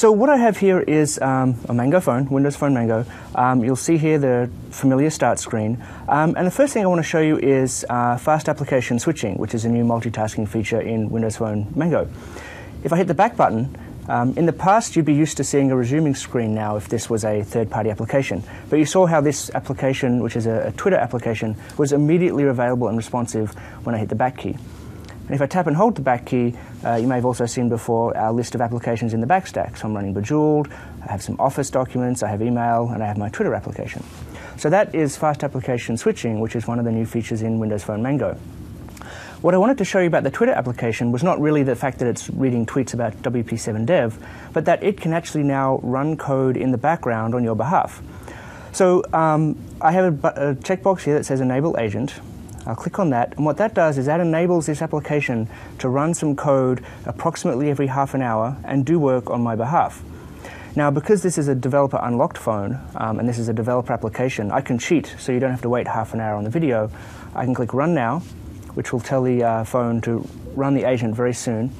So what I have here is um, a Mango phone, Windows Phone Mango. Um, you'll see here the familiar start screen. Um, and the first thing I want to show you is uh, fast application switching, which is a new multitasking feature in Windows Phone Mango. If I hit the back button, um, in the past, you'd be used to seeing a resuming screen now if this was a third party application. But you saw how this application, which is a, a Twitter application, was immediately available and responsive when I hit the back key. And if I tap and hold the back key, uh, you may have also seen before our list of applications in the back stack. So I'm running Bejeweled, I have some Office documents, I have email, and I have my Twitter application. So that is fast application switching, which is one of the new features in Windows Phone Mango. What I wanted to show you about the Twitter application was not really the fact that it's reading tweets about WP7 Dev, but that it can actually now run code in the background on your behalf. So um, I have a, a checkbox here that says Enable Agent. I'll click on that, and what that does is that enables this application to run some code approximately every half an hour and do work on my behalf. Now, because this is a developer unlocked phone um, and this is a developer application, I can cheat so you don't have to wait half an hour on the video. I can click Run Now, which will tell the uh, phone to run the agent very soon.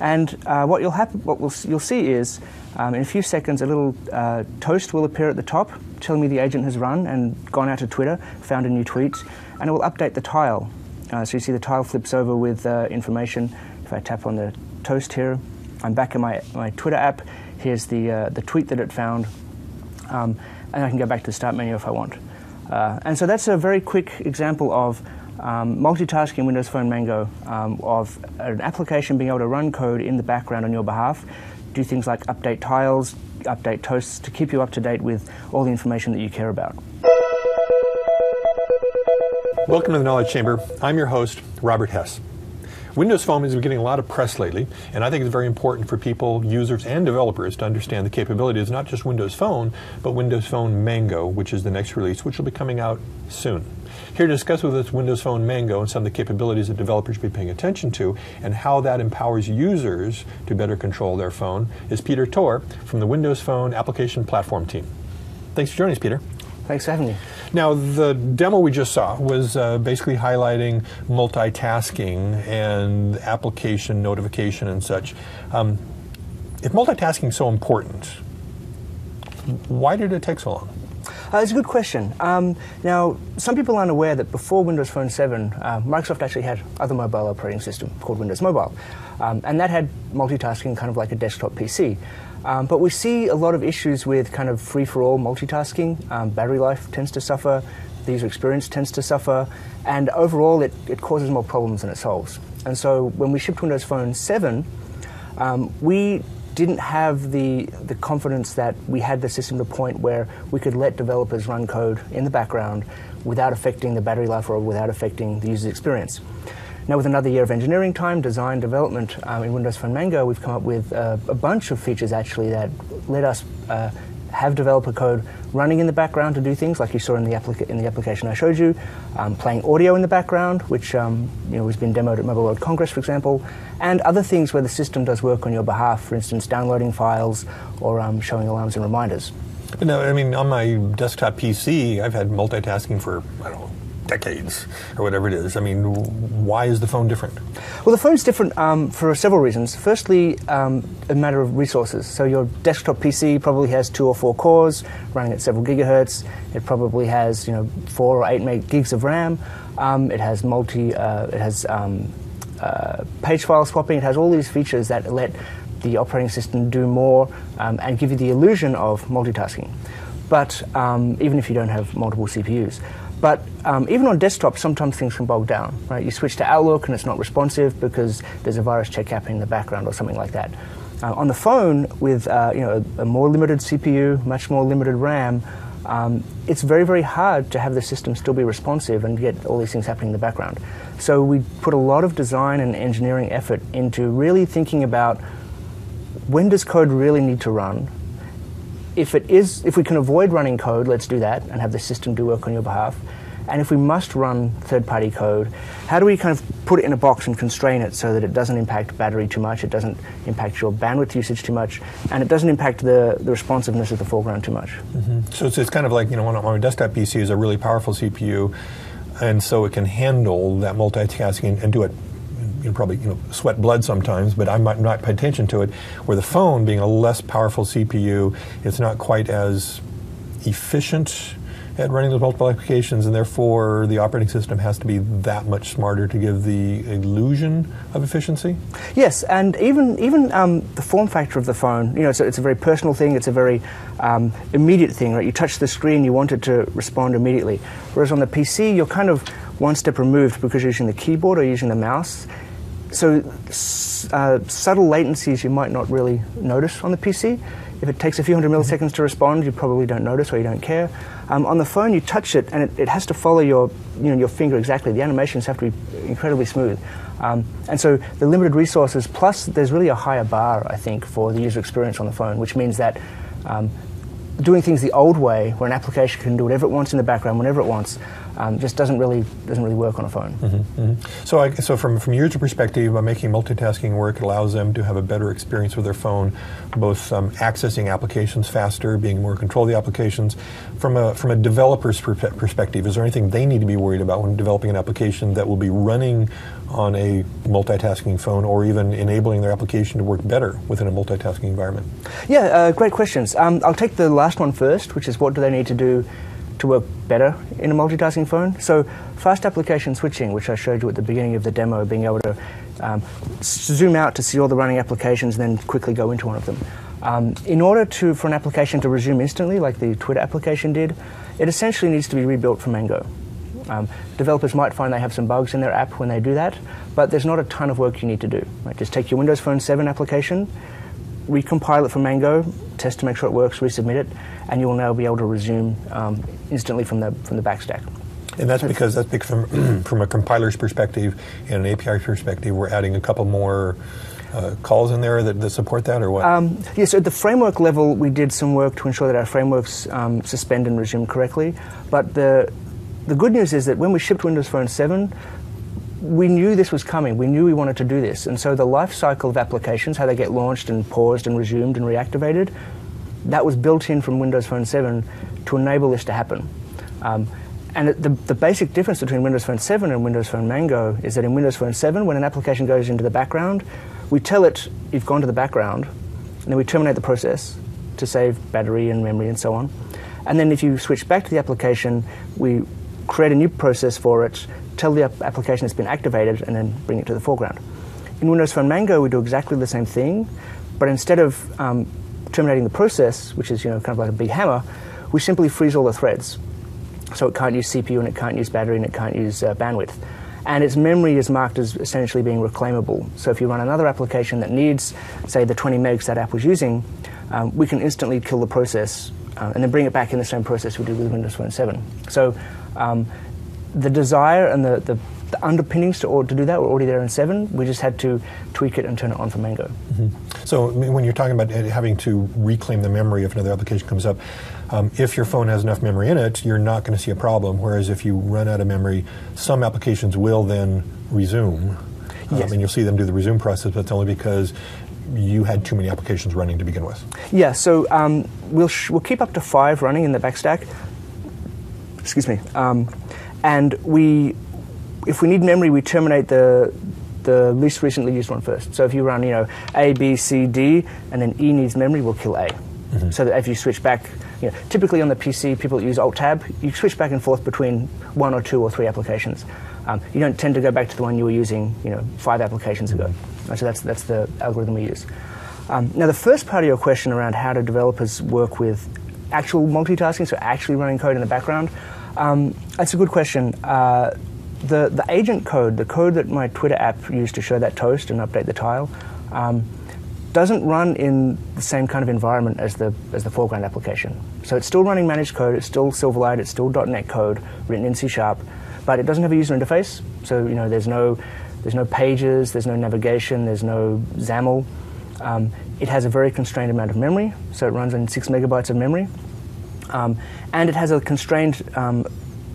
And uh, what, you'll, happen, what we'll, you'll see is um, in a few seconds, a little uh, toast will appear at the top telling me the agent has run and gone out to Twitter, found a new tweet, and it will update the tile. Uh, so you see the tile flips over with uh, information. If I tap on the toast here, I'm back in my, my Twitter app. Here's the, uh, the tweet that it found. Um, and I can go back to the start menu if I want. Uh, and so that's a very quick example of um, multitasking Windows Phone Mango um, of an application being able to run code in the background on your behalf, do things like update tiles, update toasts to keep you up to date with all the information that you care about. Welcome to the Knowledge Chamber. I'm your host, Robert Hess. Windows Phone has been getting a lot of press lately, and I think it's very important for people, users, and developers to understand the capabilities not just Windows Phone, but Windows Phone Mango, which is the next release, which will be coming out soon. Here to discuss with us Windows Phone Mango and some of the capabilities that developers should be paying attention to and how that empowers users to better control their phone is Peter Torr from the Windows Phone Application Platform team. Thanks for joining us, Peter. Thanks for having me. Now, the demo we just saw was uh, basically highlighting multitasking and application notification and such. Um, if multitasking is so important, why did it take so long? Uh, it's a good question. Um, now, some people aren't aware that before Windows Phone 7, uh, Microsoft actually had other mobile operating system called Windows Mobile. Um, and that had multitasking kind of like a desktop PC. Um, but we see a lot of issues with kind of free for all multitasking. Um, battery life tends to suffer, the user experience tends to suffer, and overall it, it causes more problems than it solves. And so when we shipped Windows Phone 7, um, we didn't have the, the confidence that we had the system to the point where we could let developers run code in the background without affecting the battery life or without affecting the user experience. Now, with another year of engineering time, design, development um, in Windows Phone Mango, we've come up with uh, a bunch of features actually that let us uh, have developer code running in the background to do things like you saw in the, applica- in the application I showed you, um, playing audio in the background, which um, you know, has been demoed at Mobile World Congress, for example, and other things where the system does work on your behalf, for instance, downloading files or um, showing alarms and reminders. No, I mean, on my desktop PC, I've had multitasking for, I don't know, decades or whatever it is. I mean, why is the phone different? Well, the phone's different um, for several reasons. Firstly, um, a matter of resources. So your desktop PC probably has two or four cores running at several gigahertz. It probably has you know four or eight gigs of RAM. Um, it has multi. Uh, it has um, uh, page file swapping. It has all these features that let the operating system do more um, and give you the illusion of multitasking. But um, even if you don't have multiple CPUs. But um, even on desktop, sometimes things can bog down. Right? You switch to Outlook and it's not responsive because there's a virus check happening in the background or something like that. Uh, on the phone, with uh, you know a, a, more limited CPU, much more limited RAM, um, it's very very hard to have the system still be responsive and get all these things happening in the background. So we put a lot of design and engineering effort into really thinking about when does code really need to run if it is, if we can avoid running code, let's do that and have the system do work on your behalf. And if we must run third-party code, how do we kind of put it in a box and constrain it so that it doesn't impact battery too much, it doesn't impact your bandwidth usage too much, and it doesn't impact the, the responsiveness of the foreground too much? Mm-hmm. So it's, kind of like, you know, on my desktop PC is a really powerful CPU, and so it can handle that multitasking and do it you know, probably you know sweat blood sometimes, but I might not pay attention to it. Where the phone, being a less powerful CPU, it's not quite as efficient at running those multiple applications, and therefore the operating system has to be that much smarter to give the illusion of efficiency. Yes, and even even um, the form factor of the phone, you know, it's a, it's a very personal thing. It's a very um, immediate thing, right? You touch the screen, you want it to respond immediately. Whereas on the PC, you're kind of one step removed because you're using the keyboard or using the mouse. So uh, subtle latencies you might not really notice on the PC. If it takes a few hundred milliseconds to respond, you probably don't notice or you don't care. Um, on the phone, you touch it and it, it, has to follow your, you know, your finger exactly. The animations have to be incredibly smooth. Um, and so the limited resources, plus there's really a higher bar, I think, for the user experience on the phone, which means that um, doing things the old way, where an application can do whatever it wants in the background, whenever it wants, um, just doesn't really doesn't really work on a phone. Mm-hmm, mm-hmm. So, I, so from from user perspective, by making multitasking work, it allows them to have a better experience with their phone, both um, accessing applications faster, being more control of the applications. From a from a developer's per- perspective, is there anything they need to be worried about when developing an application that will be running on a multitasking phone, or even enabling their application to work better within a multitasking environment? Yeah, uh, great questions. Um, I'll take the last one first, which is what do they need to do to work better in a multitasking phone. So fast application switching, which I showed you at the beginning of the demo, being able to um, zoom out to see all the running applications and then quickly go into one of them. Um, in order to, for an application to resume instantly, like the Twitter application did, it essentially needs to be rebuilt from Mango. Um, developers might find they have some bugs in their app when they do that, but there's not a ton of work you need to do. Right? Just take your Windows Phone 7 application, recompile it from Mango, test to make sure it works, resubmit it, and you will now be able to resume um, instantly from the from the backstack. And that's because that's because from from a compiler's perspective and an API perspective, we're adding a couple more. Uh, calls in there that, that, support that, or what? Um, yes, at the framework level, we did some work to ensure that our frameworks um, suspend and resume correctly. But the the good news is that when we shipped Windows Phone 7, we knew this was coming. We knew we wanted to do this. And so the life cycle of applications, how they get launched and paused and resumed and reactivated, that was built in from Windows Phone 7 to enable this to happen. Um, and the, the basic difference between Windows Phone 7 and Windows Phone Mango is that in Windows Phone 7, when an application goes into the background, we tell it you've gone to the background, and then we terminate the process to save battery and memory and so on. And then if you switch back to the application, we create a new process for it, tell the application it's been activated, and then bring it to the foreground. In Windows Phone Mango, we do exactly the same thing, but instead of um, terminating the process, which is you know kind of like a big hammer, we simply freeze all the threads. So it can't use CPU and it can't use battery and it can't use uh, bandwidth. And its memory is marked as essentially being reclaimable. So if you run another application that needs, say, the 20 megs that app was using, um, we can instantly kill the process uh, and then bring it back in the same process we did with Windows Phone 7. So um, the desire and the, the the underpinnings to, to do that were already there in 7. We just had to tweak it and turn it on for Mango. Mm-hmm. So when you're talking about having to reclaim the memory if another application comes up, um, if your phone has enough memory in it, you're not going to see a problem. Whereas if you run out of memory, some applications will then resume. Um, yes. And you'll see them do the resume process, but that's only because you had too many applications running to begin with. Yeah, so um, we'll, sh- we'll keep up to five running in the backstack. Excuse me. Um, and we if we need memory, we terminate the the least recently used one first. So if you run, you know, A, B, C, D, and then E needs memory, we'll kill A. Mm-hmm. So that if you switch back, you know, typically on the PC, people use Alt Tab. You switch back and forth between one or two or three applications. Um, you don't tend to go back to the one you were using, you know, five applications ago. Mm-hmm. So that's that's the algorithm we use. Um, now, the first part of your question around how do developers work with actual multitasking, so actually running code in the background, um, that's a good question. Uh, the, the agent code, the code that my Twitter app used to show that toast and update the tile, um, doesn't run in the same kind of environment as the, as the foreground application. So it's still running managed code, it's still Silverlight, it's still .NET code written in C Sharp, but it doesn't have a user interface. So you know, there's no, there's no pages, there's no navigation, there's no XAML. Um, it has a very constrained amount of memory, so it runs on six megabytes of memory. Um, and it has a constrained um,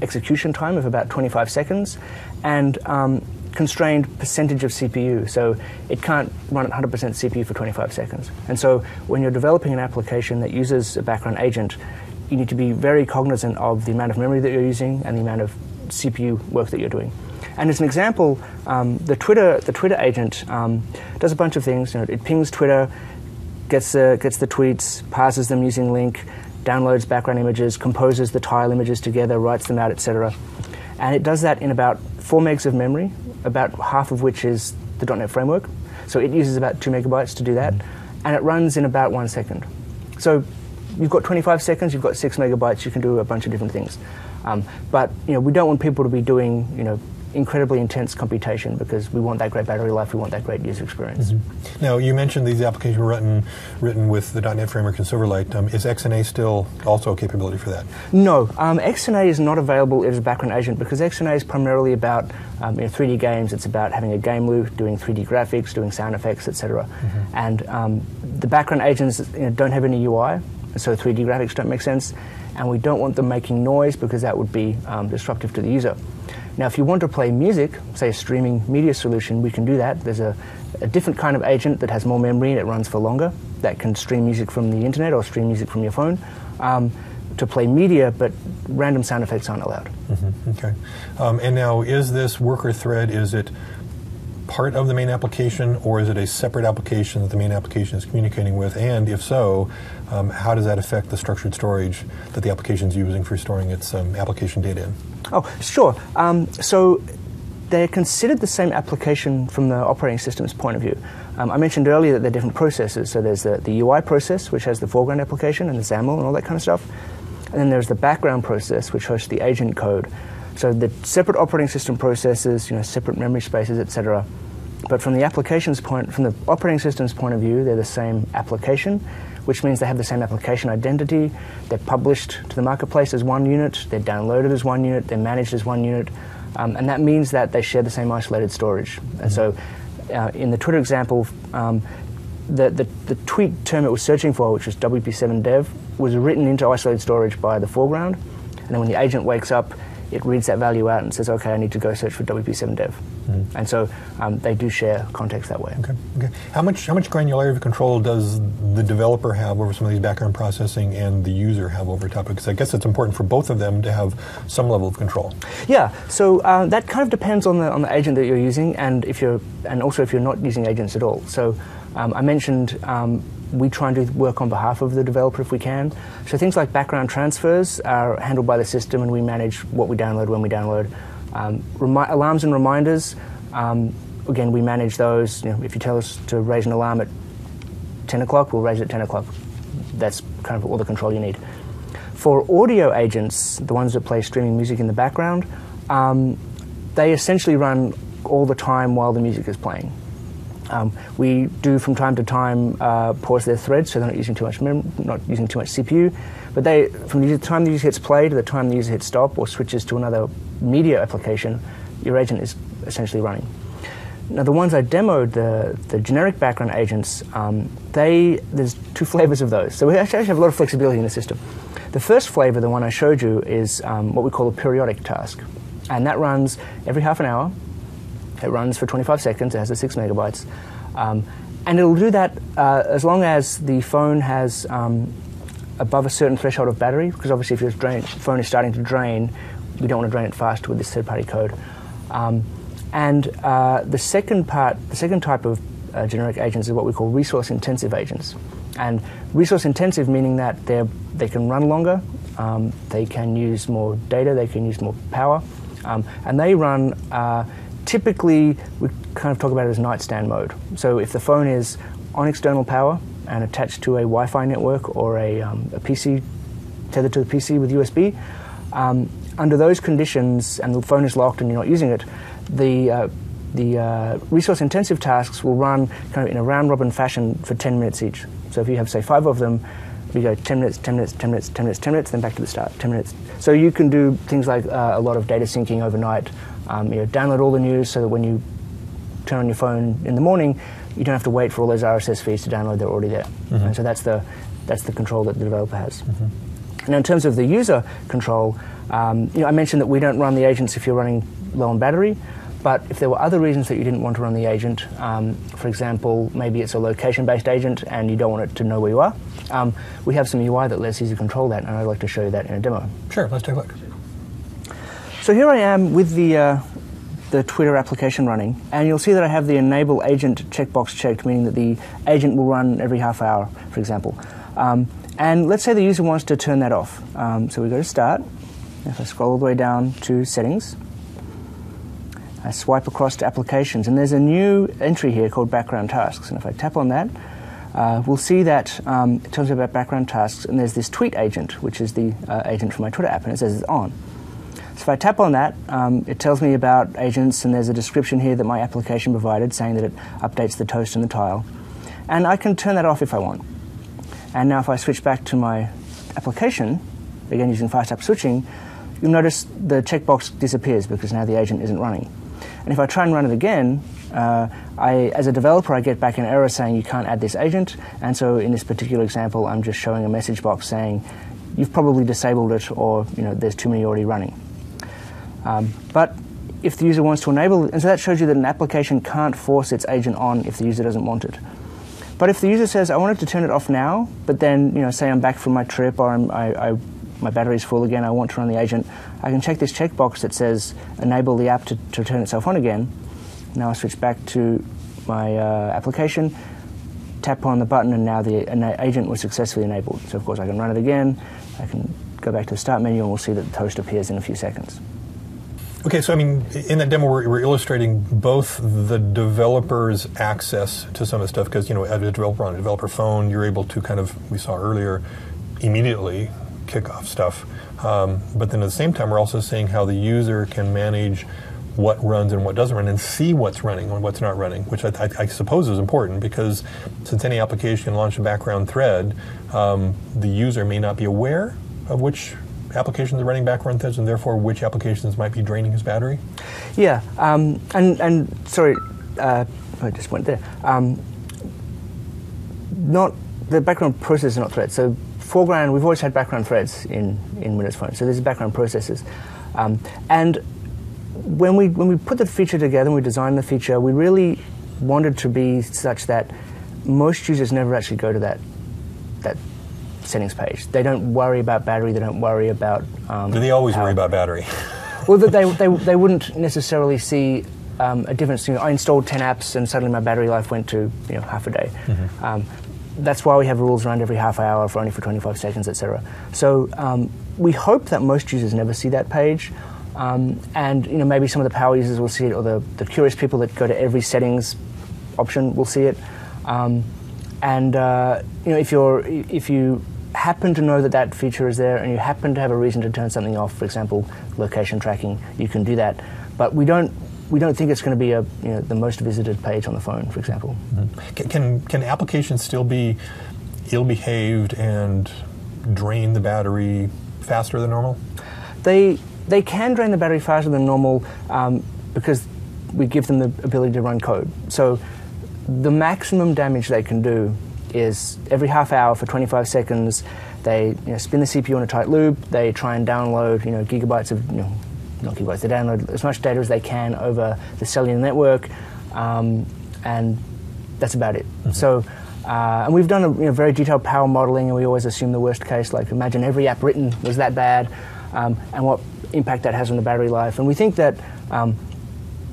execution time of about 25 seconds and um, constrained percentage of CPU. So it can't run at 100% CPU for 25 seconds. And so when you're developing an application that uses a background agent, you need to be very cognizant of the amount of memory that you're using and the amount of CPU work that you're doing. And as an example, um, the Twitter the Twitter agent um, does a bunch of things. You know, it pings Twitter, gets the gets the tweets, parses them using LINQ, downloads background images, composes the tile images together, writes them out, etc. And it does that in about four megs of memory, about half of which is the .NET framework. So it uses about two megabytes to do that, and it runs in about one second. So you've got 25 seconds, you've got six megabytes, you can do a bunch of different things. Um, but you know, we don't want people to be doing you know incredibly intense computation because we want that great battery life, we want that great user experience. Mm-hmm. Now, you mentioned these applications were written, written with the .NET Framework and Silverlight. Um, is XNA still also a capability for that? No, um, XNA is not available as a background agent because XNA is primarily about um, you know, 3D games. It's about having a game loop, doing 3D graphics, doing sound effects, etc. Mm-hmm. And um, the background agents you know, don't have any UI, so 3D graphics don't make sense. And we don't want them making noise because that would be um, disruptive to the user. Now, if you want to play music, say a streaming media solution, we can do that. There's a, a, different kind of agent that has more memory and it runs for longer that can stream music from the internet or stream music from your phone um, to play media, but random sound effects aren't allowed. Mm-hmm. Okay. Um, and now, is this worker thread, is it part of the main application or is it a separate application that the main application is communicating with? And if so, um, how does that affect the structured storage that the application is using for storing its um, application data in? Oh, sure. Um, so they're considered the same application from the operating system's point of view. Um, I mentioned earlier that they're different processes. So there's the, the UI process, which has the foreground application and the XAML and all that kind of stuff. And then there's the background process, which hosts the agent code. So the separate operating system processes, you know, separate memory spaces, etc. But from the application's point, from the operating system's point of view, they're the same application, which means they have the same application identity. They're published to the marketplace as one unit. They're downloaded as one unit. They're managed as one unit, um, and that means that they share the same isolated storage. And so, uh, in the Twitter example. Um, the, the, the, tweet term it was searching for, which was WP7dev, was written into isolated storage by the foreground. And then when the agent wakes up, it reads that value out and says, okay, I need to go search for WP7dev. Mm. And so um, they do share context that way. Okay. okay. How much how much granularity of control does the developer have over some of these background processing and the user have over top? Because I guess it's important for both of them to have some level of control. Yeah. So uh, that kind of depends on the on the agent that you're using, and if you're and also if you're not using agents at all. So um, I mentioned. Um, we try and do work on behalf of the developer if we can. So things like background transfers are handled by the system, and we manage what we download when we download. Um, remi- alarms and reminders, um, again, we manage those. You know, if you tell us to raise an alarm at 10 o'clock, we'll raise it at 10 o'clock. That's kind of all the control you need. For audio agents, the ones that play streaming music in the background, um, they essentially run all the time while the music is playing. Um, we do from time to time uh, pause their threads so they're not using too much mem- not using too much CPU. But they, from the time the user hits play to the time the user hits stop or switches to another media application, your agent is essentially running. Now, the ones I demoed, the, the generic background agents, um, they, there's two flavors of those. So we actually have a lot of flexibility in the system. The first flavor, the one I showed you, is um, what we call a periodic task. And that runs every half an hour it runs for 25 seconds. It has a six megabytes, um, and it'll do that uh, as long as the phone has um, above a certain threshold of battery. Because obviously, if your drain, phone is starting to drain, we don't want to drain it fast with this third-party code. Um, and uh, the second part, the second type of uh, generic agents is what we call resource-intensive agents. And resource-intensive meaning that they they can run longer, um, they can use more data, they can use more power, um, and they run uh, typically we kind of talk about it as nightstand mode. So if the phone is on external power and attached to a Wi-Fi network or a, um, a PC tethered to the PC with USB, um, under those conditions, and the phone is locked and you're not using it, the uh, the uh, resource-intensive tasks will run kind of in a round-robin fashion for 10 minutes each. So if you have, say, five of them, we go 10 minutes, 10 minutes, 10 minutes, 10 minutes, 10 minutes, then back to the start, 10 minutes. So you can do things like uh, a lot of data syncing overnight um, you know, download all the news so that when you turn on your phone in the morning, you don't have to wait for all those RSS feeds to download; they're already there. Mm-hmm. And so that's the that's the control that the developer has. Mm-hmm. Now, in terms of the user control, um, you know, I mentioned that we don't run the agents if you're running low on battery. But if there were other reasons that you didn't want to run the agent, um, for example, maybe it's a location-based agent and you don't want it to know where you are, um, we have some UI that lets you control that, and I'd like to show you that in a demo. Sure, let's take a look. So here I am with the, uh, the Twitter application running, and you'll see that I have the enable agent checkbox checked, meaning that the agent will run every half hour, for example. Um, and let's say the user wants to turn that off. Um, so we go to Start. If I scroll all the way down to Settings, I swipe across to Applications, and there's a new entry here called Background Tasks. And if I tap on that, uh, we'll see that um, it tells me about background tasks, and there's this tweet agent, which is the uh, agent for my Twitter app, and it says it's on. So if I tap on that, um, it tells me about agents, and there's a description here that my application provided saying that it updates the toast and the tile. And I can turn that off if I want. And now if I switch back to my application, again using fast app switching, you'll notice the checkbox disappears because now the agent isn't running. And if I try and run it again, uh, I, as a developer, I get back an error saying you can't add this agent. And so in this particular example, I'm just showing a message box saying you've probably disabled it or you know there's too many already running. Um, but if the user wants to enable, and so that shows you that an application can't force its agent on if the user doesn't want it. But if the user says, I wanted to turn it off now, but then, you know, say I'm back from my trip or I, I, my battery's full again, I want to run the agent, I can check this checkbox that says enable the app to, to turn itself on again. Now I switch back to my uh, application, tap on the button, and now the agent was successfully enabled. So, of course, I can run it again, I can go back to the start menu, and we'll see that the toast appears in a few seconds. Okay, so I mean, in that demo, we're, we're, illustrating both the developer's access to some of the stuff because you know, as a developer on a developer phone, you're able to kind of we saw earlier immediately kick off stuff. Um, but then at the same time, we're also seeing how the user can manage what runs and what doesn't run and see what's running and what's not running, which I, I, I suppose is important because since any application can launch a background thread, um, the user may not be aware of which applications are running background threads and therefore which applications might be draining his battery? Yeah, um, and, and sorry, uh, I just went there. Um, not the background processes are not threads. So foreground, we've always had background threads in, in Windows Phone. So there's background processes, um, and when we when we put the feature together and we designed the feature, we really wanted to be such that most users never actually go to that settings page. They don't worry about battery. They don't worry about. Um, Do they always worry about battery? well, they, they, they wouldn't necessarily see um, a difference. You know, I installed 10 apps and suddenly my battery life went to you know half a day. Mm-hmm. Um, that's why we have rules around every half hour for only for 25 seconds, etc. So um, we hope that most users never see that page. Um, and you know maybe some of the power users will see it, or the, the curious people that go to every settings option will see it. Um, and uh, you know if you're if you happen to know that that feature is there and you happen to have a reason to turn something off, for example, location tracking, you can do that. But we don't we don't think it's going to be a you know, the most visited page on the phone, for example. Mm-hmm. Can can applications still be ill-behaved and drain the battery faster than normal? They they can drain the battery faster than normal um, because we give them the ability to run code. So the maximum damage they can do is every half hour for 25 seconds, they you know, spin the CPU in a tight loop. They try and download you know gigabytes of you know, not gigabytes. They download as much data as they can over the cellular network, um, and that's about it. Mm-hmm. So. Uh, and we've done a you know, very detailed power modeling, and we always assume the worst case. Like, imagine every app written was that bad, um, and what impact that has on the battery life. And we think that um,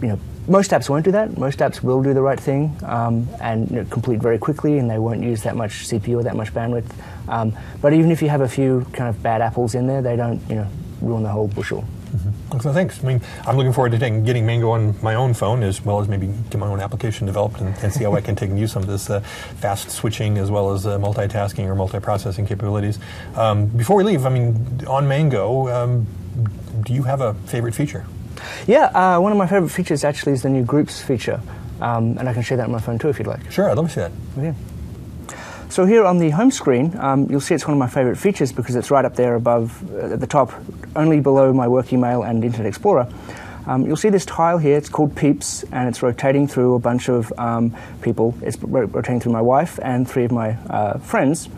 you know most apps won't do that. Most apps will do the right thing um, and you know, complete very quickly, and they won't use that much CPU or that much bandwidth. Um, but even if you have a few kind of bad apples in there, they don't you know ruin the whole bushel. Mm-hmm. So thanks. I mean, I'm looking forward to taking, getting Mango on my own phone as well as maybe get my own application developed and, and see how I can take and use some of this uh, fast switching as well as uh, multitasking or multiprocessing capabilities. Um, before we leave, I mean, on Mango, um, do you have a favorite feature? Yeah, uh, one of my favorite features actually is the new groups feature, um, and I can share that on my phone too if you'd like. Sure, I'd love to see that. Okay. So here on the home screen, um, you'll see it's one of my favorite features because it's right up there above, uh, at the top, only below my work email and Internet Explorer. Um, you'll see this tile here, it's called Peeps, and it's rotating through a bunch of um, people. It's rotating through my wife and three of my uh, friends.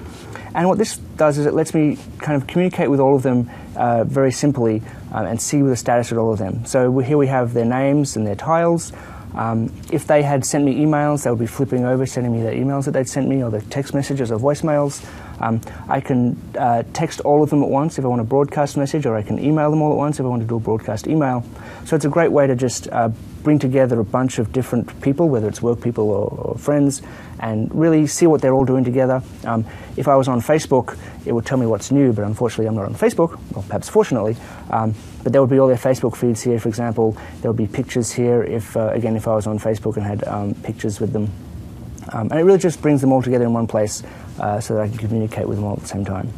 And what this does is it lets me kind of communicate with all of them uh, very simply um, and see the status of all of them. So here we have their names and their tiles. Um, if they had sent me emails, they would be flipping over, sending me the emails that they'd sent me, or the text messages or voicemails. Um, I can uh, text all of them at once if I want a broadcast message, or I can email them all at once if I want to do a broadcast email. So it's a great way to just uh, bring together a bunch of different people, whether it's work people or, or friends, and really see what they're all doing together. Um, if I was on Facebook, it would tell me what's new, but unfortunately I'm not on Facebook, or perhaps fortunately. Um, but there would be all their Facebook feeds here, for example. There would be pictures here, if uh, again, if I was on Facebook and had um, pictures with them. Um, and it really just brings them all together in one place uh, so that I can communicate with them all at the same time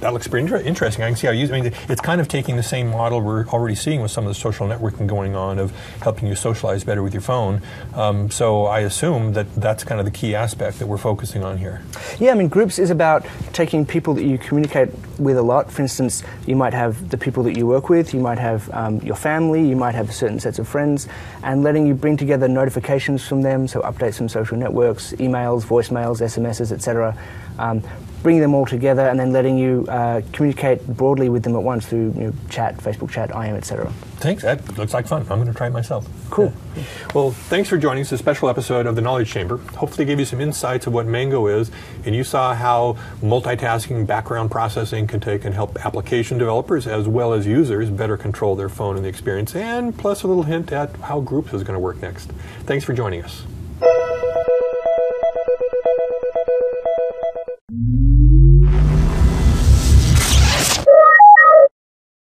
that looks pretty inter- interesting. I can see how you. I mean, it's kind of taking the same model we're already seeing with some of the social networking going on of helping you socialize better with your phone. Um, so I assume that that's kind of the key aspect that we're focusing on here. Yeah, I mean, groups is about taking people that you communicate with a lot. For instance, you might have the people that you work with, you might have um, your family, you might have certain sets of friends, and letting you bring together notifications from them, so updates from social networks, emails, voicemails, SMSs, etc. Um, bringing them all together and then letting you uh, communicate broadly with them at once through you know, chat, Facebook chat, IM, etc. Thanks. That looks like fun. I'm going to try it myself. Cool. Yeah. Well, thanks for joining us. A special episode of the Knowledge Chamber. Hopefully, gave you some insights of what Mango is, and you saw how multitasking, background processing can take and help application developers as well as users better control their phone and the experience, and plus a little hint at how Groups is going to work next. Thanks for joining us.